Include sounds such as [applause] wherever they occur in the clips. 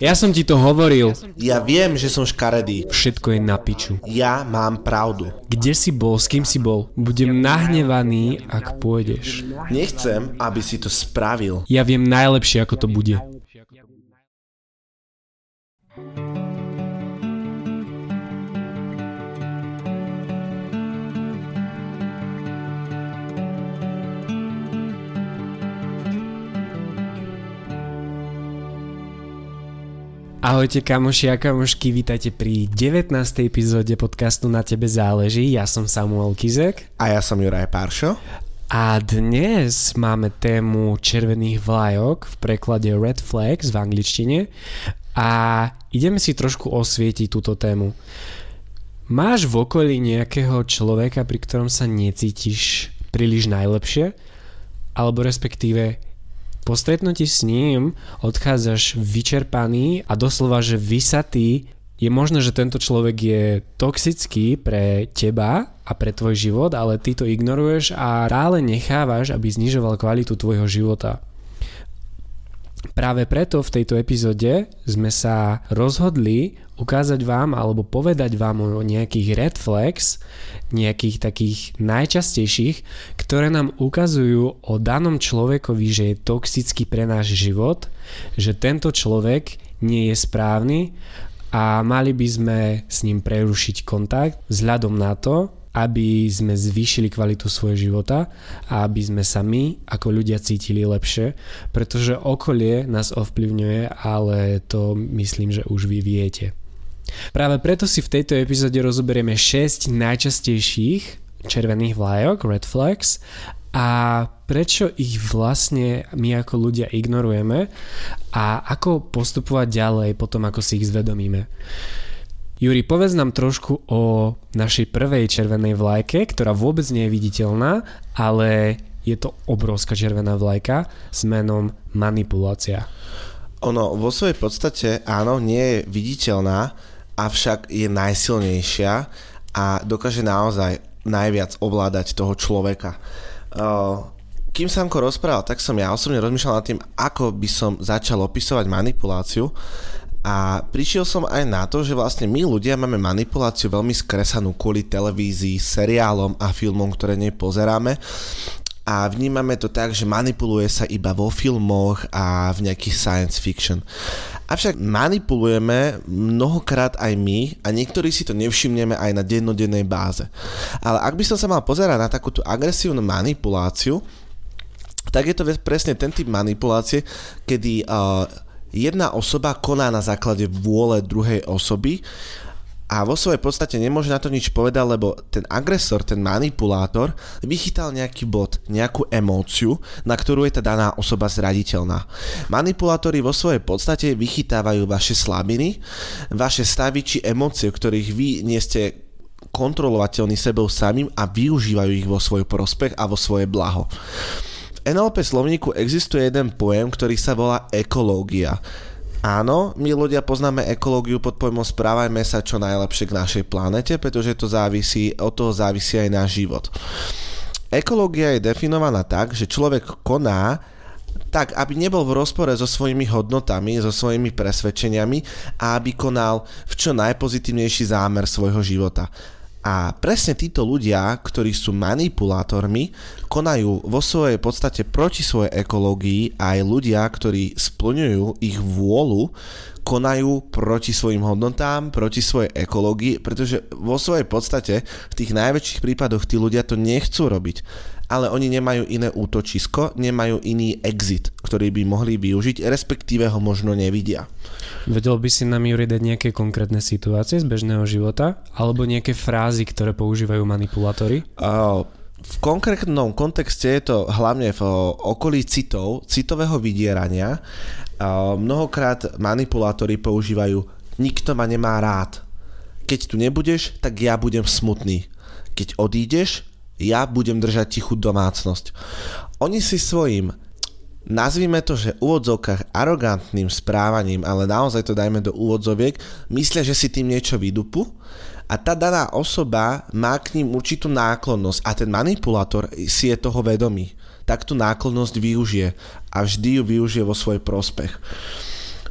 Ja som ti to hovoril. Ja viem, že som škaredý. Všetko je na piču. Ja mám pravdu. Kde si bol, s kým si bol? Budem nahnevaný, ak pôjdeš. Nechcem, aby si to spravil. Ja viem najlepšie, ako to bude. Ahojte kamoši a kamošky, vítajte pri 19. epizóde podcastu Na tebe záleží. Ja som Samuel Kizek. A ja som Juraj Paršo. A dnes máme tému červených vlajok v preklade Red Flags v angličtine a ideme si trošku osvietiť túto tému. Máš v okolí nejakého človeka, pri ktorom sa necítiš príliš najlepšie? Alebo respektíve po stretnutí s ním odchádzaš vyčerpaný a doslova, že vysatý. Je možné, že tento človek je toxický pre teba a pre tvoj život, ale ty to ignoruješ a stále nechávaš, aby znižoval kvalitu tvojho života. Práve preto v tejto epizóde sme sa rozhodli ukázať vám alebo povedať vám o nejakých red flags, nejakých takých najčastejších, ktoré nám ukazujú o danom človekovi, že je toxický pre náš život, že tento človek nie je správny a mali by sme s ním prerušiť kontakt vzhľadom na to, aby sme zvýšili kvalitu svojho života a aby sme sa my ako ľudia cítili lepšie, pretože okolie nás ovplyvňuje, ale to myslím, že už vy viete. Práve preto si v tejto epizóde rozoberieme 6 najčastejších červených vlajok, red flags, a prečo ich vlastne my ako ľudia ignorujeme a ako postupovať ďalej potom, ako si ich zvedomíme. Juri, povedz nám trošku o našej prvej červenej vlajke, ktorá vôbec nie je viditeľná, ale je to obrovská červená vlajka s menom manipulácia. Ono vo svojej podstate áno, nie je viditeľná, avšak je najsilnejšia a dokáže naozaj najviac ovládať toho človeka. Kým Samko rozprával, tak som ja osobne rozmýšľal nad tým, ako by som začal opisovať manipuláciu a prišiel som aj na to, že vlastne my ľudia máme manipuláciu veľmi skresanú kvôli televízii, seriálom a filmom, ktoré nej pozeráme a vnímame to tak, že manipuluje sa iba vo filmoch a v nejakých science fiction. Avšak manipulujeme mnohokrát aj my a niektorí si to nevšimneme aj na dennodennej báze. Ale ak by som sa mal pozerať na takúto agresívnu manipuláciu, tak je to presne ten typ manipulácie, kedy uh, jedna osoba koná na základe vôle druhej osoby a vo svojej podstate nemôže na to nič povedať, lebo ten agresor, ten manipulátor vychytal nejaký bod, nejakú emóciu, na ktorú je tá daná osoba zraditeľná. Manipulátori vo svojej podstate vychytávajú vaše slabiny, vaše stavy či emócie, ktorých vy nie ste kontrolovateľní sebou samým a využívajú ich vo svoj prospech a vo svoje blaho. NLP slovníku existuje jeden pojem, ktorý sa volá ekológia. Áno, my ľudia poznáme ekológiu pod pojmom správajme sa čo najlepšie k našej planete, pretože to závisí, od toho závisí aj náš život. Ekológia je definovaná tak, že človek koná tak, aby nebol v rozpore so svojimi hodnotami, so svojimi presvedčeniami a aby konal v čo najpozitívnejší zámer svojho života. A presne títo ľudia, ktorí sú manipulátormi, konajú vo svojej podstate proti svojej ekológii a aj ľudia, ktorí splňujú ich vôľu, konajú proti svojim hodnotám, proti svojej ekológii, pretože vo svojej podstate v tých najväčších prípadoch tí ľudia to nechcú robiť ale oni nemajú iné útočisko, nemajú iný exit, ktorý by mohli využiť, respektíve ho možno nevidia. Vedel by si nám, Juri, dať nejaké konkrétne situácie z bežného života? Alebo nejaké frázy, ktoré používajú manipulátori? Uh, v konkrétnom kontexte je to hlavne v okolí citov, citového vydierania. Uh, mnohokrát manipulátori používajú nikto ma nemá rád. Keď tu nebudeš, tak ja budem smutný. Keď odídeš, ja budem držať tichú domácnosť. Oni si svojím nazvime to, že úvodzovkách arogantným správaním, ale naozaj to dajme do úvodzoviek, myslia, že si tým niečo vydupu a tá daná osoba má k ním určitú náklonnosť a ten manipulátor si je toho vedomý. Tak tú náklonnosť využije a vždy ju využije vo svoj prospech.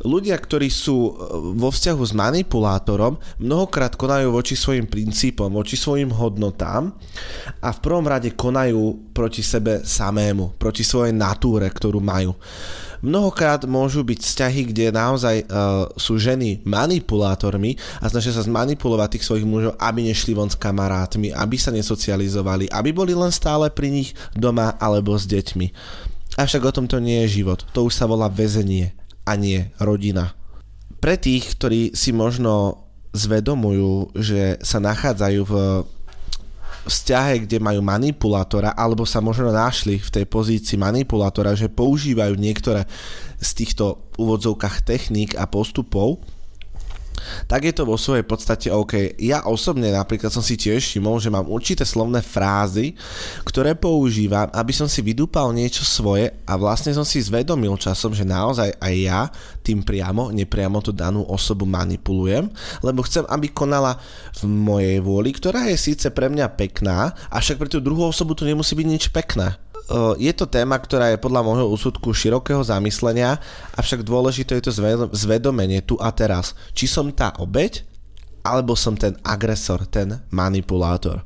Ľudia, ktorí sú e, vo vzťahu s manipulátorom, mnohokrát konajú voči svojim princípom, voči svojim hodnotám a v prvom rade konajú proti sebe samému, proti svojej natúre, ktorú majú. Mnohokrát môžu byť vzťahy, kde naozaj uh, sú ženy manipulátormi a snažia sa zmanipulovať tých svojich mužov, aby nešli von s kamarátmi, aby sa nesocializovali, aby boli len stále pri nich doma alebo s deťmi. Avšak o tom to nie je život. To už sa volá väzenie a nie rodina. Pre tých, ktorí si možno zvedomujú, že sa nachádzajú v vzťahe, kde majú manipulátora, alebo sa možno našli v tej pozícii manipulátora, že používajú niektoré z týchto úvodzovkách techník a postupov, tak je to vo svojej podstate OK. Ja osobne napríklad som si tiež všimol, že mám určité slovné frázy, ktoré používam, aby som si vydúpal niečo svoje a vlastne som si zvedomil časom, že naozaj aj ja tým priamo, nepriamo tú danú osobu manipulujem, lebo chcem, aby konala v mojej vôli, ktorá je síce pre mňa pekná, avšak pre tú druhú osobu to nemusí byť nič pekné. Eh, je to téma, ktorá je podľa môjho úsudku širokého zamyslenia, avšak dôležité je to zvedomenie tu a teraz. Či som tá obeď, alebo som ten agresor, ten manipulátor.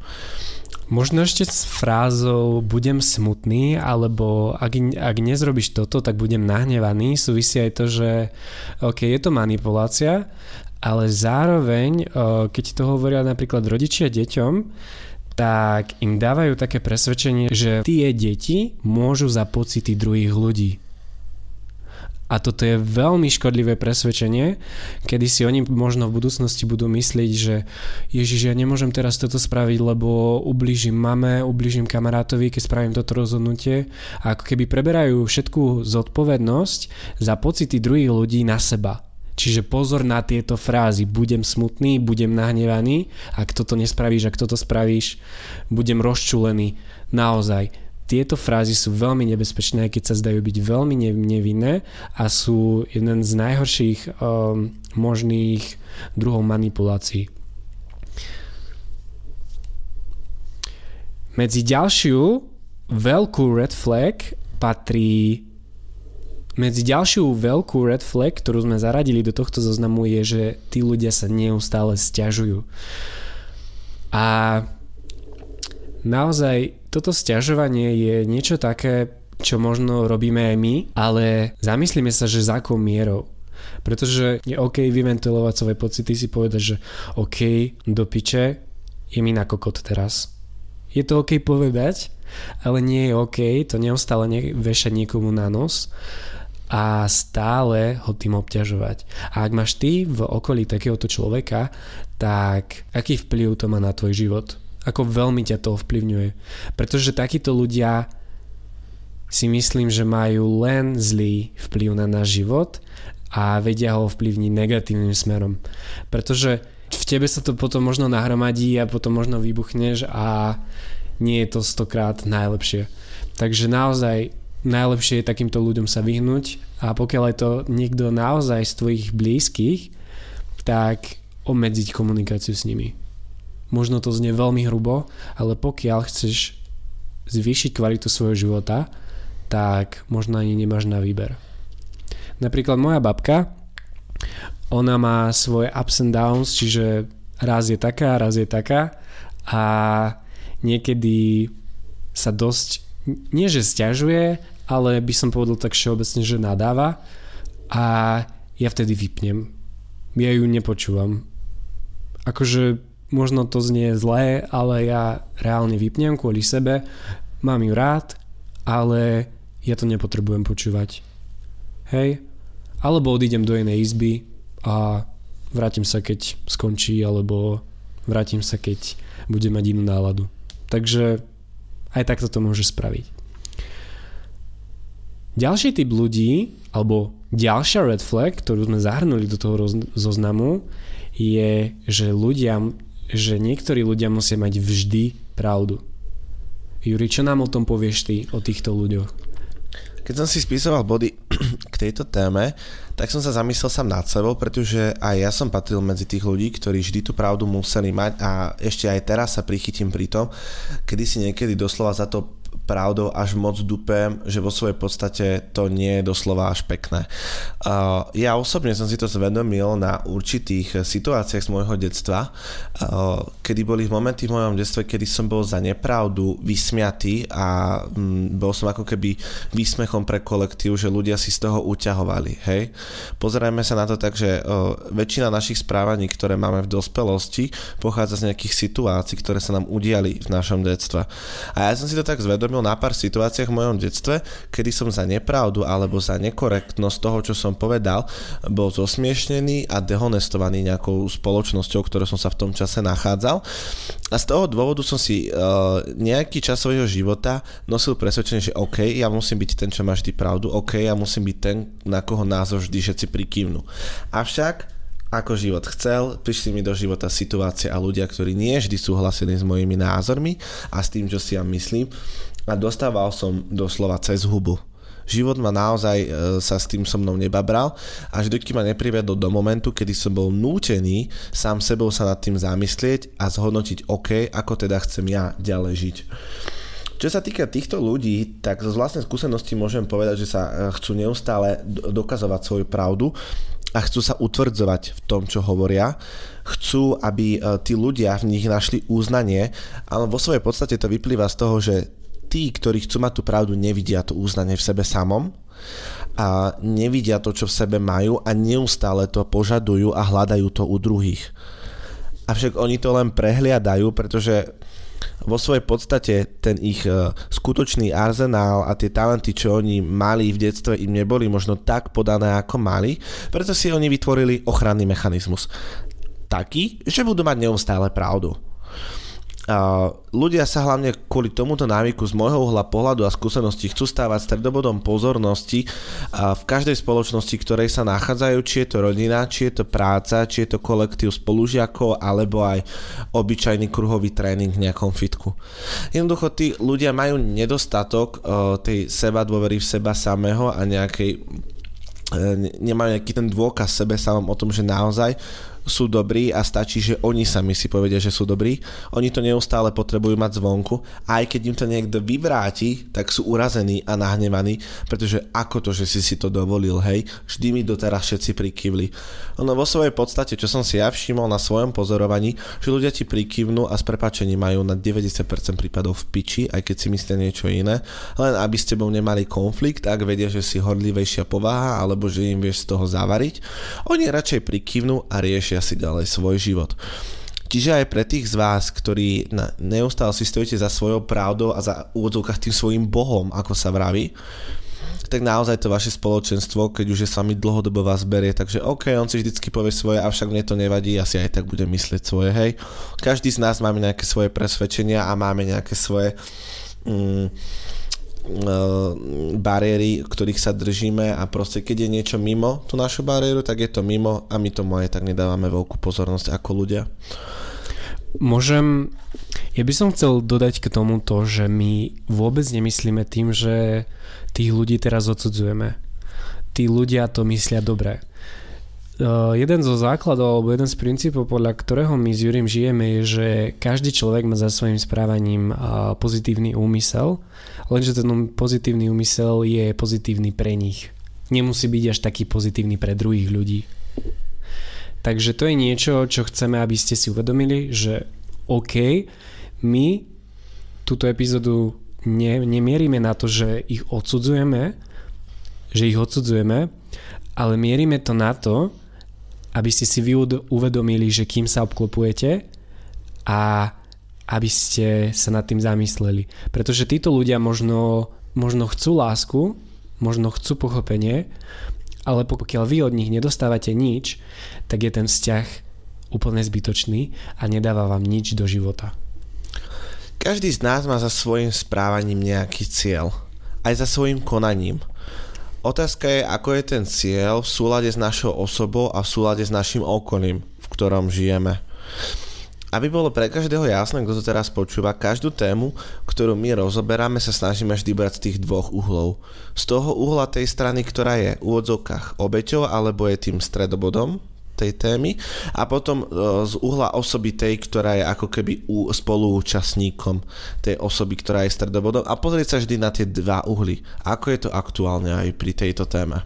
Možno ešte s frázou budem smutný, alebo ak, ak nezrobíš toto, tak budem nahnevaný. Súvisí aj to, že OK, je to manipulácia, ale zároveň, eh, keď to hovoria napríklad rodičia deťom, tak im dávajú také presvedčenie, že tie deti môžu za pocity druhých ľudí. A toto je veľmi škodlivé presvedčenie, kedy si oni možno v budúcnosti budú myslieť, že Ježiš, ja nemôžem teraz toto spraviť, lebo ublížim mame, ublížim kamarátovi, keď spravím toto rozhodnutie. A ako keby preberajú všetku zodpovednosť za pocity druhých ľudí na seba. Čiže pozor na tieto frázy. Budem smutný, budem nahnevaný. Ak toto nespravíš, ak toto spravíš, budem rozčulený. Naozaj. Tieto frázy sú veľmi nebezpečné, keď sa zdajú byť veľmi nevinné a sú jeden z najhorších um, možných druhov manipulácií. Medzi ďalšiu veľkú red flag patrí medzi ďalšiu veľkú red flag, ktorú sme zaradili do tohto zoznamu je, že tí ľudia sa neustále stiažujú. A naozaj toto stiažovanie je niečo také, čo možno robíme aj my, ale zamyslíme sa, že za akou mierou. Pretože je OK vyventilovať svoje pocity, si povedať, že OK, do piče, je mi na kokot teraz. Je to OK povedať, ale nie je OK to neustále vešať niekomu na nos a stále ho tým obťažovať. A ak máš ty v okolí takéhoto človeka, tak aký vplyv to má na tvoj život? Ako veľmi ťa to ovplyvňuje? Pretože takíto ľudia si myslím, že majú len zlý vplyv na náš život a vedia ho ovplyvniť negatívnym smerom. Pretože v tebe sa to potom možno nahromadí a potom možno vybuchneš a nie je to stokrát najlepšie. Takže naozaj najlepšie je takýmto ľuďom sa vyhnúť a pokiaľ je to niekto naozaj z tvojich blízkych, tak obmedziť komunikáciu s nimi. Možno to znie veľmi hrubo, ale pokiaľ chceš zvýšiť kvalitu svojho života, tak možno ani nemáš na výber. Napríklad moja babka, ona má svoje ups and downs, čiže raz je taká, raz je taká a niekedy sa dosť, nie že stiažuje, ale by som povedal tak všeobecne, že nadáva a ja vtedy vypnem. Ja ju nepočúvam. Akože možno to znie zlé, ale ja reálne vypnem kvôli sebe, mám ju rád, ale ja to nepotrebujem počúvať. Hej? Alebo odídem do inej izby a vrátim sa, keď skončí, alebo vrátim sa, keď bude mať inú náladu. Takže aj takto to môže spraviť. Ďalší typ ľudí, alebo ďalšia red flag, ktorú sme zahrnuli do toho zoznamu, je, že ľudia, že niektorí ľudia musia mať vždy pravdu. Juri, čo nám o tom povieš ty, o týchto ľuďoch? Keď som si spisoval body [clears throat] k tejto téme, tak som sa zamyslel sám nad sebou, pretože aj ja som patril medzi tých ľudí, ktorí vždy tú pravdu museli mať a ešte aj teraz sa prichytím pri tom, kedy si niekedy doslova za to pravdou až moc dupem, že vo svojej podstate to nie je doslova až pekné. Ja osobne som si to zvedomil na určitých situáciách z môjho detstva, kedy boli momenty v mojom detstve, kedy som bol za nepravdu vysmiatý a bol som ako keby výsmechom pre kolektív, že ľudia si z toho uťahovali. Hej? Pozerajme sa na to tak, že väčšina našich správaní, ktoré máme v dospelosti, pochádza z nejakých situácií, ktoré sa nám udiali v našom detstve. A ja som si to tak zvedomil na pár situáciách v mojom detstve, kedy som za nepravdu alebo za nekorektnosť toho, čo som povedal, bol zosmiešnený a dehonestovaný nejakou spoločnosťou, ktorou som sa v tom čase nachádzal. A z toho dôvodu som si uh, nejaký čas svojho života nosil presvedčenie, že OK, ja musím byť ten, čo má vždy pravdu, OK, ja musím byť ten, na koho názor vždy všetci prikývnu. Avšak ako život chcel, prišli mi do života situácie a ľudia, ktorí nie vždy súhlasili s mojimi názormi a s tým, čo si ja myslím a dostával som doslova cez hubu. Život ma naozaj e, sa s tým so mnou nebabral, až dokým ma neprivedol do momentu, kedy som bol nútený sám sebou sa nad tým zamyslieť a zhodnotiť OK, ako teda chcem ja ďalej žiť. Čo sa týka týchto ľudí, tak zo vlastnej skúsenosti môžem povedať, že sa e, chcú neustále dokazovať svoju pravdu a chcú sa utvrdzovať v tom, čo hovoria. Chcú, aby e, tí ľudia v nich našli uznanie, ale vo svojej podstate to vyplýva z toho, že tí, ktorí chcú mať tú pravdu, nevidia to uznanie v sebe samom a nevidia to, čo v sebe majú a neustále to požadujú a hľadajú to u druhých. Avšak oni to len prehliadajú, pretože vo svojej podstate ten ich e, skutočný arzenál a tie talenty, čo oni mali v detstve, im neboli možno tak podané, ako mali, preto si oni vytvorili ochranný mechanizmus. Taký, že budú mať neustále pravdu ľudia sa hlavne kvôli tomuto návyku z môjho uhla pohľadu a skúsenosti chcú stávať stredobodom pozornosti v každej spoločnosti, ktorej sa nachádzajú, či je to rodina, či je to práca, či je to kolektív spolužiakov, alebo aj obyčajný kruhový tréning v nejakom fitku. Jednoducho tí ľudia majú nedostatok tej seba dôvery v seba samého a nejakej e, nemajú nejaký ten dôkaz sebe samom o tom, že naozaj sú dobrí a stačí, že oni sami si povedia, že sú dobrí. Oni to neustále potrebujú mať zvonku a aj keď im to niekto vyvráti, tak sú urazení a nahnevaní, pretože ako to, že si si to dovolil, hej, vždy mi doteraz všetci prikývli. No vo svojej podstate, čo som si ja všimol na svojom pozorovaní, že ľudia ti prikývnú a s prepačením majú na 90% prípadov v piči, aj keď si myslia niečo iné, len aby s tebou nemali konflikt, ak vedia, že si horlivejšia povaha alebo že im vieš z toho zavariť, oni radšej prikývnú a riešia riešia si ďalej svoj život. Čiže aj pre tých z vás, ktorí neustále si stojíte za svojou pravdou a za úvodzovkách tým svojim bohom, ako sa vraví, tak naozaj to vaše spoločenstvo, keď už je s vami dlhodobo vás berie, takže OK, on si vždycky povie svoje, avšak mne to nevadí, ja si aj tak budem myslieť svoje, hej. Každý z nás máme nejaké svoje presvedčenia a máme nejaké svoje mm, bariéry, ktorých sa držíme a proste keď je niečo mimo tú našu bariéru, tak je to mimo a my tomu aj tak nedávame veľkú pozornosť ako ľudia. Môžem, ja by som chcel dodať k tomu to, že my vôbec nemyslíme tým, že tých ľudí teraz odsudzujeme. Tí ľudia to myslia dobre. Uh, jeden zo základov alebo jeden z princípov, podľa ktorého my s Jurím žijeme, je, že každý človek má za svojim správaním uh, pozitívny úmysel, lenže ten pozitívny úmysel je pozitívny pre nich. Nemusí byť až taký pozitívny pre druhých ľudí. Takže to je niečo, čo chceme, aby ste si uvedomili, že OK, my túto epizódu ne, nemierime na to, že ich odsudzujeme, že ich odsudzujeme, ale mierime to na to, aby ste si vy uvedomili, že kým sa obklopujete a aby ste sa nad tým zamysleli. Pretože títo ľudia možno, možno chcú lásku, možno chcú pochopenie, ale pokiaľ vy od nich nedostávate nič, tak je ten vzťah úplne zbytočný a nedáva vám nič do života. Každý z nás má za svojim správaním nejaký cieľ. Aj za svojim konaním. Otázka je, ako je ten cieľ v súlade s našou osobou a v súlade s našim okolím, v ktorom žijeme. Aby bolo pre každého jasné, kto to teraz počúva, každú tému, ktorú my rozoberáme, sa snažíme vždy brať z tých dvoch uhlov. Z toho uhla tej strany, ktorá je v úvodzovkách obeťou alebo je tým stredobodom tej témy a potom z uhla osoby tej, ktorá je ako keby spoluúčastníkom tej osoby, ktorá je stredobodom a pozrieť sa vždy na tie dva uhly. Ako je to aktuálne aj pri tejto téme.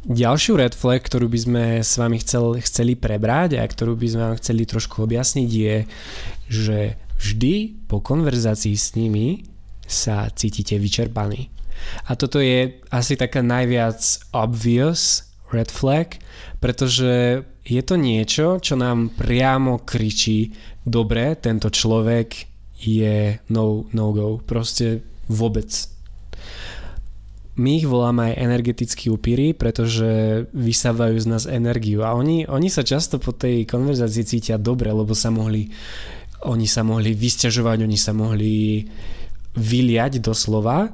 Ďalšiu red flag, ktorú by sme s vami chcel, chceli prebrať a ktorú by sme vám chceli trošku objasniť je, že vždy po konverzácii s nimi sa cítite vyčerpaní. A toto je asi taká najviac obvious red flag, pretože je to niečo, čo nám priamo kričí, dobre, tento človek je no, no go, proste vôbec my ich voláme aj energetickí upíry, pretože vysávajú z nás energiu a oni, oni sa často po tej konverzácii cítia dobre, lebo sa mohli oni sa mohli vysťažovať, oni sa mohli vyliať doslova,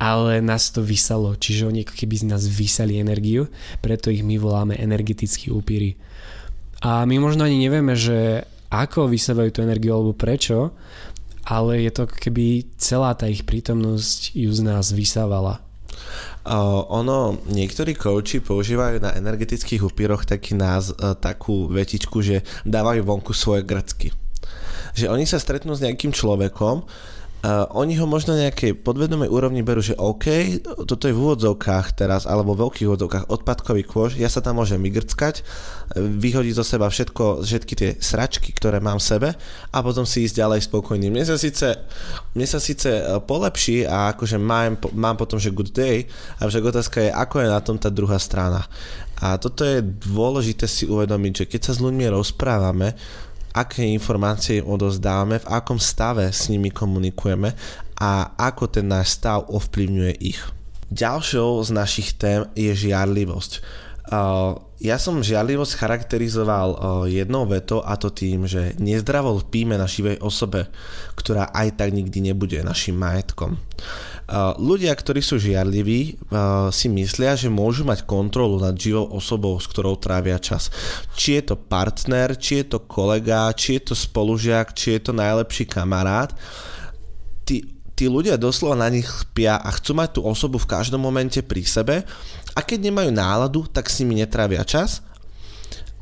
ale nás to vysalo, čiže oni ako keby z nás vysali energiu, preto ich my voláme energetickí upíry. A my možno ani nevieme, že ako vysávajú tú energiu alebo prečo, ale je to keby celá tá ich prítomnosť ju z nás vysávala. Uh, ono, niektorí kouči používajú na energetických upíroch taký náz, uh, takú vetičku, že dávajú vonku svoje grcky. Že oni sa stretnú s nejakým človekom, Uh, oni ho možno na nejakej podvedomej úrovni berú, že OK, toto je v úvodzovkách teraz, alebo v veľkých úvodzovkách odpadkový kôž, ja sa tam môžem vygrckať, vyhodiť zo seba všetko, všetky tie sračky, ktoré mám v sebe a potom si ísť ďalej spokojný. Mne sa síce, mne sa síce e, polepší a akože mám, mám potom, že good day, a však otázka je, ako je na tom tá druhá strana. A toto je dôležité si uvedomiť, že keď sa s ľuďmi rozprávame, aké informácie odozdávame, v akom stave s nimi komunikujeme a ako ten náš stav ovplyvňuje ich. Ďalšou z našich tém je žiarlivosť. Ja som žiarlivosť charakterizoval jednou vetou a to tým, že nezdravo lpíme na šivej osobe, ktorá aj tak nikdy nebude našim majetkom. Ľudia, ktorí sú žiarliví, si myslia, že môžu mať kontrolu nad živou osobou, s ktorou trávia čas. Či je to partner, či je to kolega, či je to spolužiak, či je to najlepší kamarát. Tí, tí ľudia doslova na nich spia a chcú mať tú osobu v každom momente pri sebe a keď nemajú náladu, tak s nimi netrávia čas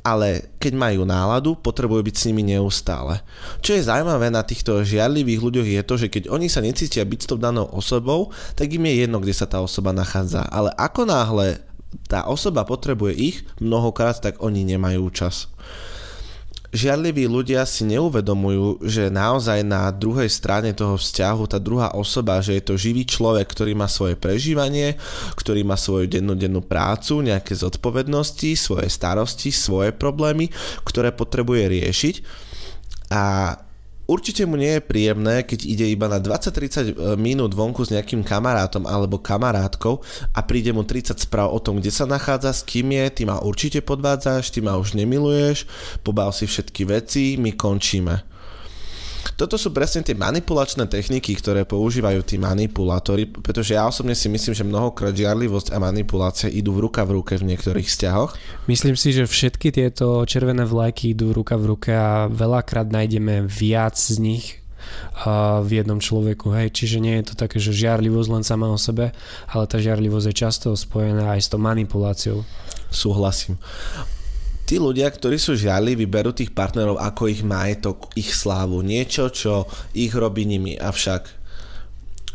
ale keď majú náladu, potrebujú byť s nimi neustále. Čo je zaujímavé na týchto žiarlivých ľuďoch je to, že keď oni sa necítia byť s tou danou osobou, tak im je jedno, kde sa tá osoba nachádza. Ale ako náhle tá osoba potrebuje ich mnohokrát, tak oni nemajú čas žiadliví ľudia si neuvedomujú, že naozaj na druhej strane toho vzťahu tá druhá osoba, že je to živý človek, ktorý má svoje prežívanie, ktorý má svoju dennodennú prácu, nejaké zodpovednosti, svoje starosti, svoje problémy, ktoré potrebuje riešiť. A Určite mu nie je príjemné, keď ide iba na 20-30 e, minút vonku s nejakým kamarátom alebo kamarátkou a príde mu 30 správ o tom, kde sa nachádza, s kým je, ty ma určite podvádzaš, ty ma už nemiluješ, pobal si všetky veci, my končíme. Toto sú presne tie manipulačné techniky, ktoré používajú tí manipulátori, pretože ja osobne si myslím, že mnohokrát žiarlivosť a manipulácia idú v ruka v ruke v niektorých vzťahoch. Myslím si, že všetky tieto červené vlajky idú ruka v ruke a veľakrát nájdeme viac z nich v jednom človeku. Hej. Čiže nie je to také, že žiarlivosť len sama o sebe, ale tá žiarlivosť je často spojená aj s tou manipuláciou. Súhlasím tí ľudia, ktorí sú žiarliví, berú tých partnerov ako ich majetok, ich slávu, niečo, čo ich robí nimi. Avšak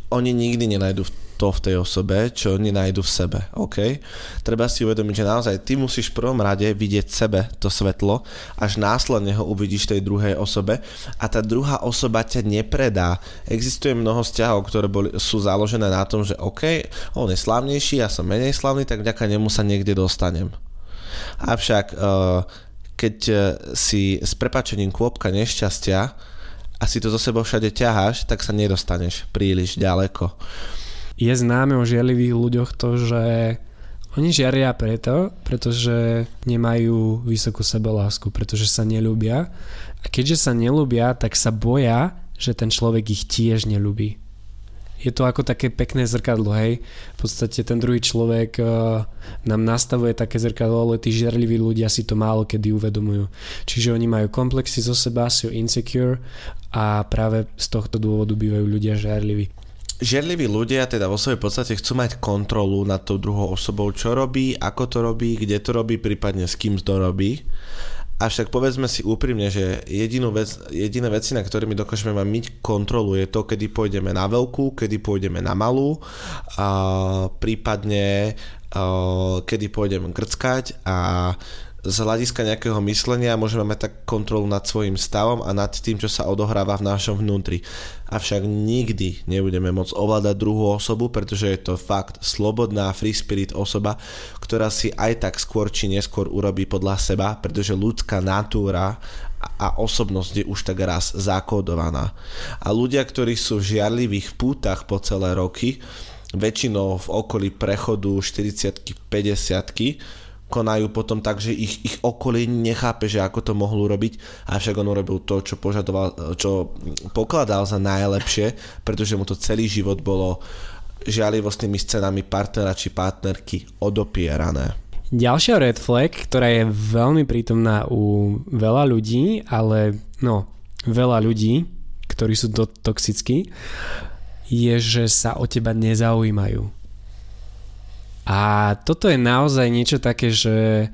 oni nikdy nenajdu to v tej osobe, čo nenajdu v sebe, OK? Treba si uvedomiť, že naozaj ty musíš v prvom rade vidieť sebe to svetlo, až následne ho uvidíš tej druhej osobe a tá druhá osoba ťa nepredá. Existuje mnoho vzťahov, ktoré boli, sú založené na tom, že OK, on je slavnejší, ja som menej slavný, tak vďaka nemu sa niekde dostanem. Avšak eh, keď eh, si s prepačením kôpka nešťastia a si to zo sebou všade ťaháš, tak sa nedostaneš príliš ďaleko. Je známe o žiarlivých ľuďoch to, že oni žiaria preto, pretože nemajú vysokú sebelásku, pretože sa nelúbia. A keďže sa nelúbia, tak sa boja, že ten človek ich tiež nelúbi je to ako také pekné zrkadlo, hej. V podstate ten druhý človek uh, nám nastavuje také zrkadlo, ale tí žiarliví ľudia si to málo kedy uvedomujú. Čiže oni majú komplexy zo seba, sú insecure a práve z tohto dôvodu bývajú ľudia žiarliví. Žiarliví ľudia teda vo svojej podstate chcú mať kontrolu nad tou druhou osobou, čo robí, ako to robí, kde to robí, prípadne s kým to robí. Avšak povedzme si úprimne, že jedinú vec, jediné veci, na ktorými dokážeme mať kontrolu, je to, kedy pôjdeme na veľkú, kedy pôjdeme na malú, a prípadne kedy pôjdeme grckať a z hľadiska nejakého myslenia môžeme mať tak kontrolu nad svojim stavom a nad tým, čo sa odohráva v našom vnútri. Avšak nikdy nebudeme môcť ovládať druhú osobu, pretože je to fakt slobodná free spirit osoba, ktorá si aj tak skôr či neskôr urobí podľa seba, pretože ľudská natúra a osobnosť je už tak raz zakódovaná. A ľudia, ktorí sú v žiarlivých pútach po celé roky, väčšinou v okolí prechodu 40 50 konajú potom tak, že ich, ich okolie nechápe, že ako to mohol urobiť, avšak on urobil to, čo požadoval, čo pokladal za najlepšie, pretože mu to celý život bolo žialivostnými scenami partnera či partnerky odopierané. Ďalšia red flag, ktorá je veľmi prítomná u veľa ľudí, ale no, veľa ľudí, ktorí sú to toxickí, je, že sa o teba nezaujímajú a toto je naozaj niečo také, že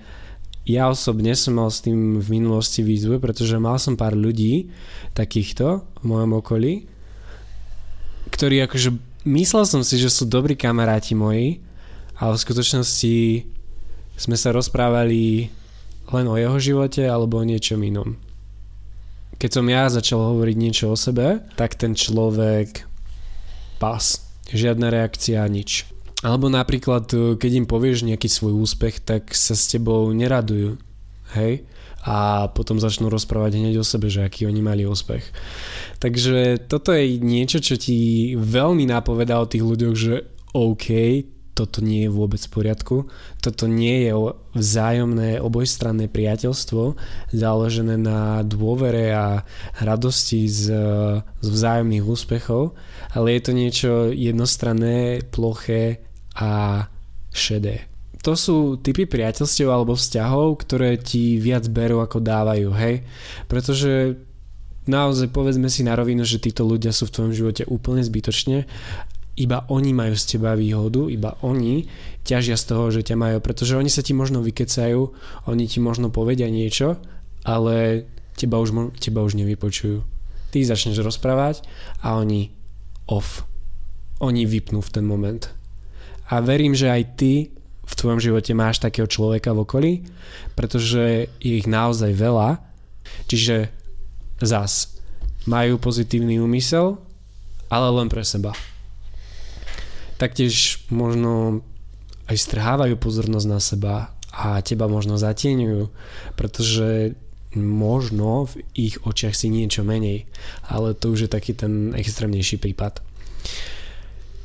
ja osobne som mal s tým v minulosti výzvu, pretože mal som pár ľudí takýchto v mojom okolí, ktorí akože myslel som si, že sú dobrí kamaráti moji, ale v skutočnosti sme sa rozprávali len o jeho živote alebo o niečom inom. Keď som ja začal hovoriť niečo o sebe, tak ten človek pas. Žiadna reakcia, nič. Alebo napríklad, e, keď im povieš nejaký svoj úspech, tak sa s tebou neradujú. Hej? A potom začnú rozprávať hneď o sebe, že aký oni mali úspech. Takže toto je niečo, čo ti veľmi napovedá o tých ľuďoch, že OK, toto nie je vôbec v poriadku. Toto nie je vzájomné obojstranné priateľstvo založené na dôvere a radosti z, z vzájomných úspechov, ale je to niečo jednostranné, ploché a šedé. To sú typy priateľstiev alebo vzťahov, ktoré ti viac berú ako dávajú, hej? Pretože naozaj povedzme si na rovinu, že títo ľudia sú v tvojom živote úplne zbytočne iba oni majú z teba výhodu, iba oni ťažia z toho, že ťa majú, pretože oni sa ti možno vykecajú, oni ti možno povedia niečo, ale teba už, teba už nevypočujú. Ty začneš rozprávať a oni off. Oni vypnú v ten moment a verím, že aj ty v tvojom živote máš takého človeka v okolí, pretože je ich naozaj veľa, čiže zas majú pozitívny úmysel, ale len pre seba. Taktiež možno aj strhávajú pozornosť na seba a teba možno zatieňujú, pretože možno v ich očiach si niečo menej, ale to už je taký ten extrémnejší prípad.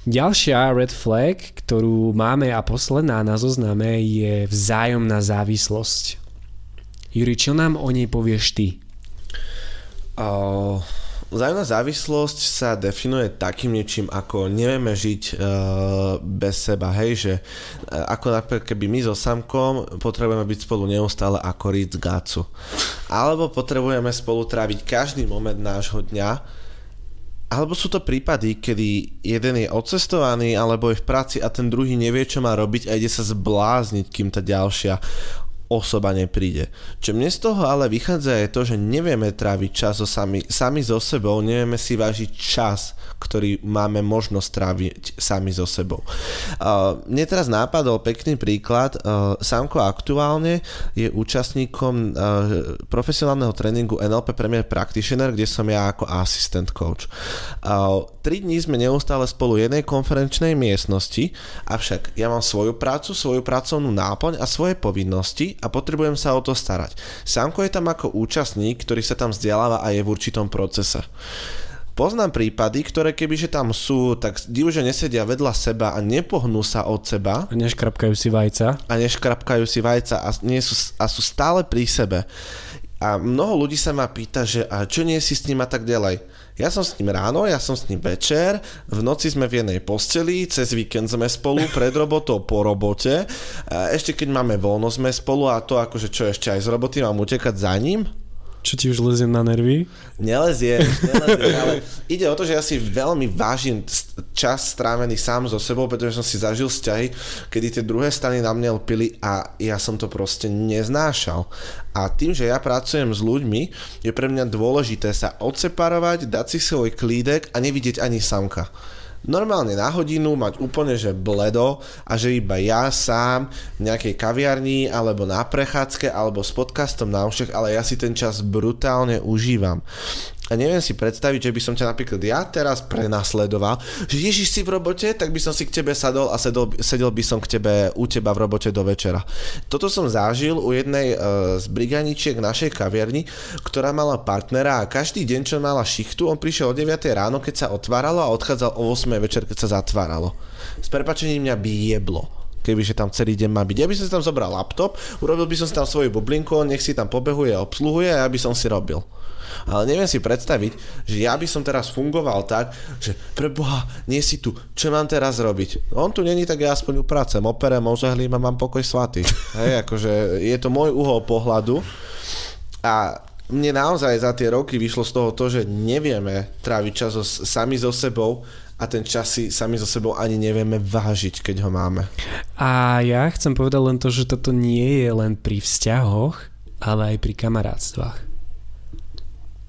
Ďalšia red flag, ktorú máme a posledná na zozname je vzájomná závislosť. Juri, čo nám o nej povieš ty? Uh, závislosť sa definuje takým niečím, ako nevieme žiť uh, bez seba, hej, že uh, ako napríklad keby my so Samkom potrebujeme byť spolu neustále ako Ritz Gatsu. Alebo potrebujeme spolu tráviť každý moment nášho dňa alebo sú to prípady, kedy jeden je odcestovaný alebo je v práci a ten druhý nevie, čo má robiť a ide sa zblázniť, kým tá ďalšia osoba nepríde. Čo mne z toho ale vychádza je to, že nevieme tráviť čas so sami, sami so sebou, nevieme si vážiť čas, ktorý máme možnosť tráviť sami so sebou. Mne teraz nápadol pekný príklad. Samko aktuálne je účastníkom profesionálneho tréningu NLP Premier Practitioner, kde som ja ako asistent coach. Tri dní sme neustále spolu jednej konferenčnej miestnosti, avšak ja mám svoju prácu, svoju pracovnú náplň a svoje povinnosti a potrebujem sa o to starať. Samko je tam ako účastník, ktorý sa tam vzdeláva a je v určitom procese. Poznám prípady, ktoré kebyže tam sú, tak divu, že nesedia vedľa seba a nepohnú sa od seba. A neškrapkajú si vajca. A neškrapkajú si vajca a, nie sú, a sú stále pri sebe. A mnoho ľudí sa ma pýta, že a čo nie si s ním a tak ďalej. Ja som s ním ráno, ja som s ním večer, v noci sme v jednej posteli, cez víkend sme spolu, pred robotou, po robote. A ešte keď máme voľno, sme spolu a to akože čo ešte aj z roboty mám utekať za ním? Čo ti už lezie na nervy? Nelezie, nelezie, ale ide o to, že ja si veľmi vážim čas strávený sám so sebou, pretože som si zažil vzťahy, kedy tie druhé strany na mne lpili a ja som to proste neznášal. A tým, že ja pracujem s ľuďmi, je pre mňa dôležité sa odseparovať, dať si svoj klídek a nevidieť ani samka normálne na hodinu mať úplne že bledo a že iba ja sám v nejakej kaviarni alebo na prechádzke alebo s podcastom na ušach, ale ja si ten čas brutálne užívam. A neviem si predstaviť, že by som ťa napríklad ja teraz prenasledoval, že Ježiš si v robote, tak by som si k tebe sadol a sedol, sedel by som k tebe u teba v robote do večera. Toto som zažil u jednej uh, z briganičiek našej kaviarni, ktorá mala partnera a každý deň, čo mala šichtu, on prišiel o 9 ráno, keď sa otváralo a odchádzal o 8 večer, keď sa zatváralo. S prepačením mňa by jeblo kebyže tam celý deň má byť. Ja by som si tam zobral laptop, urobil by som si tam svoju bublinku, nech si tam pobehuje a obsluhuje a ja by som si robil. Ale neviem si predstaviť, že ja by som teraz fungoval tak, že pre Boha, nie si tu, čo mám teraz robiť? On tu není, tak ja aspoň upracem, operem, ožehlím a mám pokoj svatý. Hej, akože je to môj uhol pohľadu a mne naozaj za tie roky vyšlo z toho to, že nevieme tráviť čas sami so sebou a ten čas si sami so sebou ani nevieme vážiť, keď ho máme. A ja chcem povedať len to, že toto nie je len pri vzťahoch, ale aj pri kamarátstvách.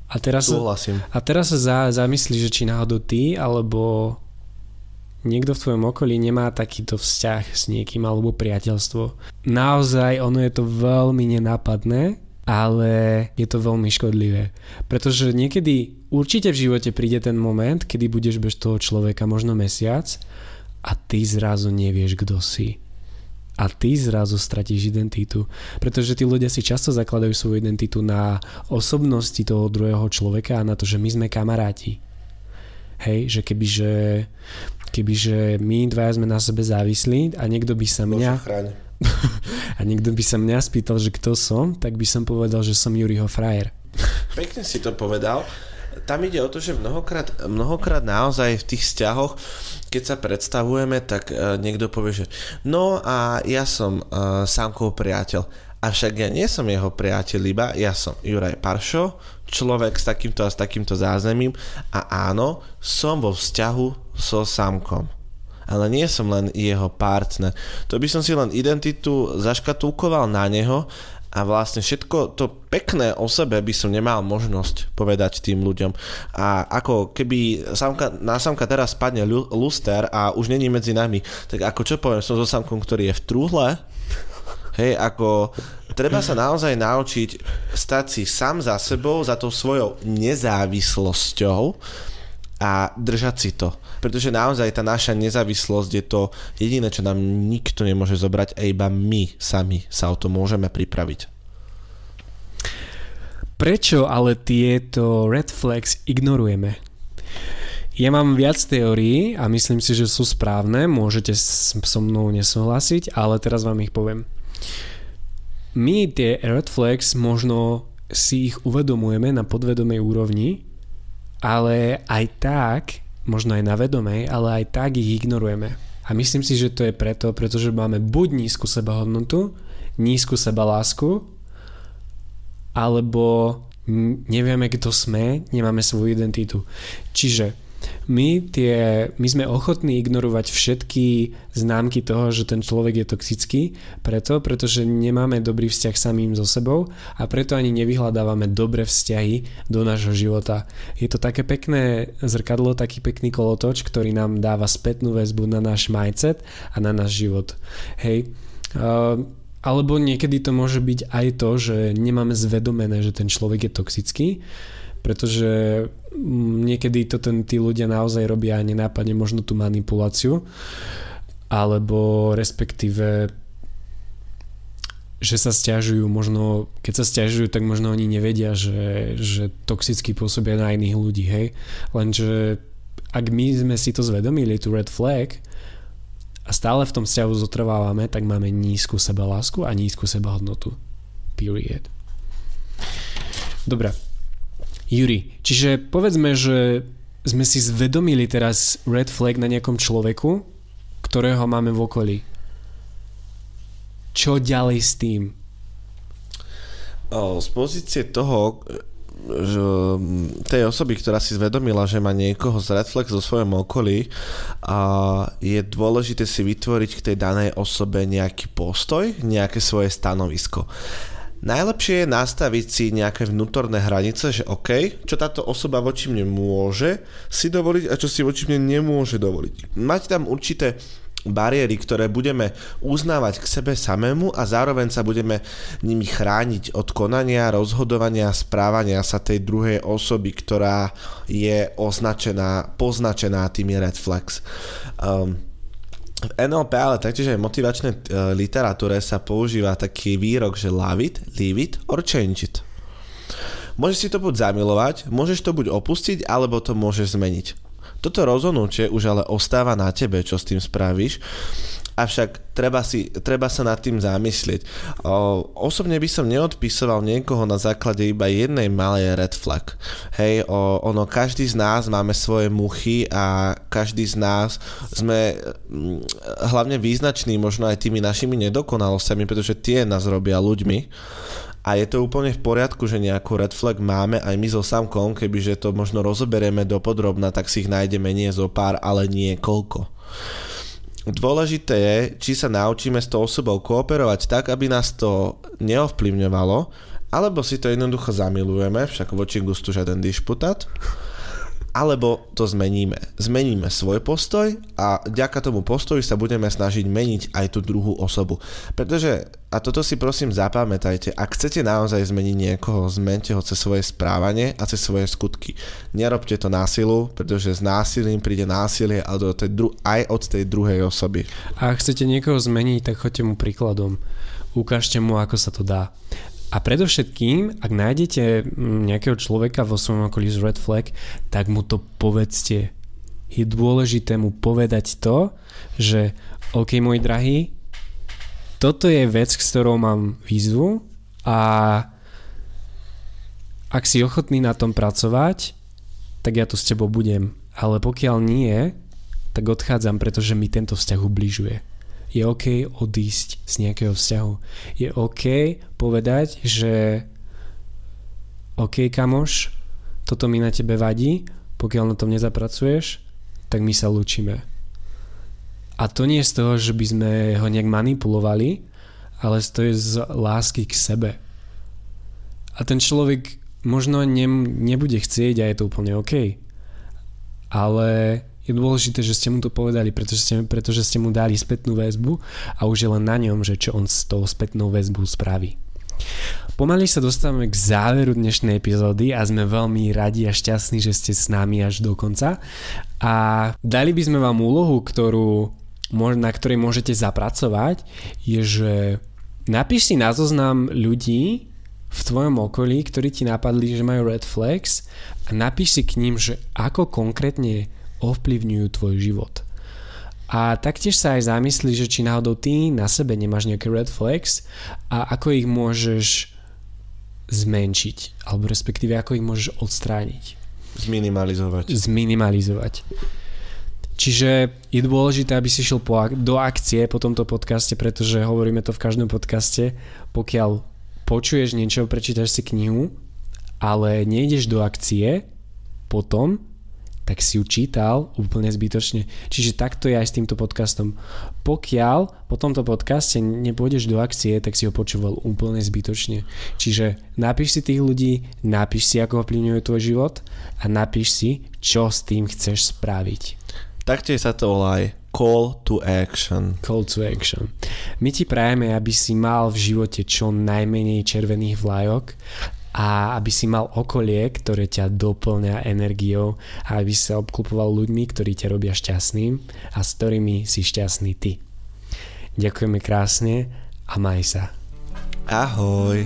A teraz, Súhlasím. A teraz sa za, zamyslí, že či náhodou ty alebo niekto v tvojom okolí nemá takýto vzťah s niekým alebo priateľstvo. Naozaj ono je to veľmi nenápadné, ale je to veľmi škodlivé. Pretože niekedy určite v živote príde ten moment, kedy budeš bez toho človeka možno mesiac a ty zrazu nevieš, kto si a ty zrazu stratíš identitu. Pretože tí ľudia si často zakladajú svoju identitu na osobnosti toho druhého človeka a na to, že my sme kamaráti. Hej, že kebyže, kebyže my dvaja sme na sebe závislí a niekto by sa mňa... [laughs] a niekto by sa mňa spýtal, že kto som, tak by som povedal, že som Juriho frajer. Pekne si to povedal tam ide o to, že mnohokrát, mnohokrát naozaj v tých vzťahoch, keď sa predstavujeme, tak uh, niekto povie, že no a ja som uh, sámkov priateľ. Avšak ja nie som jeho priateľ, iba ja som Juraj Paršo, človek s takýmto a s takýmto zázemím a áno, som vo vzťahu so sámkom ale nie som len jeho partner. To by som si len identitu zaškatulkoval na neho a vlastne všetko to pekné o sebe by som nemal možnosť povedať tým ľuďom. A ako keby samka, na samka teraz spadne luster a už není medzi nami, tak ako čo poviem, som so samkom, ktorý je v trúhle, hej, ako treba sa naozaj naučiť stať si sám za sebou, za tou svojou nezávislosťou a držať si to. Pretože naozaj tá naša nezávislosť je to jediné, čo nám nikto nemôže zobrať a iba my sami sa o to môžeme pripraviť. Prečo ale tieto red flags ignorujeme? Ja mám viac teórií a myslím si, že sú správne, môžete so mnou nesúhlasiť, ale teraz vám ich poviem. My tie red flags možno si ich uvedomujeme na podvedomej úrovni, ale aj tak, možno aj na vedomej, ale aj tak ich ignorujeme. A myslím si, že to je preto, pretože máme buď nízku sebahodnotu, nízku sebalásku, alebo nevieme, kto sme, nemáme svoju identitu. Čiže my, tie, my sme ochotní ignorovať všetky známky toho, že ten človek je toxický, preto, pretože nemáme dobrý vzťah samým so sebou a preto ani nevyhľadávame dobré vzťahy do nášho života. Je to také pekné zrkadlo, taký pekný kolotoč, ktorý nám dáva spätnú väzbu na náš mindset a na náš život. Hej. Uh, alebo niekedy to môže byť aj to, že nemáme zvedomené, že ten človek je toxický pretože mm, niekedy to ten, tí ľudia naozaj robia nenápadne možno tú manipuláciu, alebo respektíve že sa stiažujú, možno keď sa stiažujú, tak možno oni nevedia, že, že toxicky pôsobia na iných ľudí, hej. Lenže ak my sme si to zvedomili, tú red flag, a stále v tom vzťahu zotrvávame, tak máme nízku sebalásku a nízku sebahodnotu. Period. Dobre, Juri, čiže povedzme, že sme si zvedomili teraz red flag na nejakom človeku, ktorého máme v okolí. Čo ďalej s tým? Z pozície toho, že tej osoby, ktorá si zvedomila, že má niekoho z reflex vo svojom okolí, a je dôležité si vytvoriť k tej danej osobe nejaký postoj, nejaké svoje stanovisko. Najlepšie je nastaviť si nejaké vnútorné hranice, že OK, čo táto osoba voči mne môže si dovoliť a čo si voči mne nemôže dovoliť. Mať tam určité bariéry, ktoré budeme uznávať k sebe samému a zároveň sa budeme nimi chrániť od konania, rozhodovania, správania sa tej druhej osoby, ktorá je označená, poznačená tými red flags. Um, v NLP, ale taktiež aj motivačnej uh, literatúre sa používa taký výrok, že love it, leave it or change it. Môžeš si to buď zamilovať, môžeš to buď opustiť, alebo to môžeš zmeniť. Toto rozhodnutie už ale ostáva na tebe, čo s tým spravíš. Avšak treba, si, treba sa nad tým zamyslieť. Osobne by som neodpisoval niekoho na základe iba jednej malej red flag. Hej, o, ono, každý z nás máme svoje muchy a každý z nás sme hm, hlavne význační možno aj tými našimi nedokonalosťami, pretože tie nás robia ľuďmi a je to úplne v poriadku, že nejakú red flag máme aj my so samkom, kebyže to možno rozoberieme do podrobna, tak si ich nájdeme nie zo pár, ale nie koľko. Dôležité je, či sa naučíme s tou osobou kooperovať tak, aby nás to neovplyvňovalo, alebo si to jednoducho zamilujeme, však voči gustu žiaden dišputát alebo to zmeníme. Zmeníme svoj postoj a ďaká tomu postoju sa budeme snažiť meniť aj tú druhú osobu. Pretože, a toto si prosím zapamätajte, ak chcete naozaj zmeniť niekoho, zmente ho cez svoje správanie a cez svoje skutky. Nerobte to násilu, pretože s násilím príde násilie aj od tej druhej osoby. A ak chcete niekoho zmeniť, tak choďte mu príkladom. Ukážte mu, ako sa to dá. A predovšetkým, ak nájdete mm, nejakého človeka vo svojom okolí z red flag, tak mu to povedzte. Je dôležité mu povedať to, že OK, môj drahý, toto je vec, s ktorou mám výzvu a ak si ochotný na tom pracovať, tak ja tu s tebou budem. Ale pokiaľ nie, tak odchádzam, pretože mi tento vzťah ubližuje je OK odísť z nejakého vzťahu. Je OK povedať, že OK kamoš, toto mi na tebe vadí, pokiaľ na tom nezapracuješ, tak my sa lúčime. A to nie je z toho, že by sme ho nejak manipulovali, ale to je z lásky k sebe. A ten človek možno ne, nebude chcieť a je to úplne OK. Ale je dôležité, že ste mu to povedali, pretože ste, pretože ste mu dali spätnú väzbu a už je len na ňom, že čo on s tou spätnou väzbou spraví. Pomaly sa dostávame k záveru dnešnej epizódy a sme veľmi radi a šťastní, že ste s nami až do konca. A dali by sme vám úlohu, ktorú, na ktorej môžete zapracovať, je, že napíš si na zoznam ľudí v tvojom okolí, ktorí ti napadli, že majú red flags a napíš si k ním, že ako konkrétne ovplyvňujú tvoj život. A taktiež sa aj zamyslí, že či náhodou ty na sebe nemáš nejaké red flags a ako ich môžeš zmenšiť, alebo respektíve ako ich môžeš odstrániť. Zminimalizovať. Zminimalizovať. Čiže je dôležité, aby si šiel po, do akcie po tomto podcaste, pretože hovoríme to v každom podcaste. Pokiaľ počuješ niečo, prečítaš si knihu, ale nejdeš do akcie, potom tak si ju čítal úplne zbytočne. Čiže takto je aj s týmto podcastom. Pokiaľ po tomto podcaste nepôjdeš do akcie, tak si ho počúval úplne zbytočne. Čiže napíš si tých ľudí, napíš si, ako ovplyvňuje tvoj život a napíš si, čo s tým chceš spraviť. Taktiež sa to volá aj call to action. Call to action. My ti prajeme, aby si mal v živote čo najmenej červených vlajok a aby si mal okolie, ktoré ťa doplňa energiou a aby sa obklupoval ľuďmi, ktorí ťa robia šťastným a s ktorými si šťastný ty. Ďakujeme krásne a maj sa. Ahoj.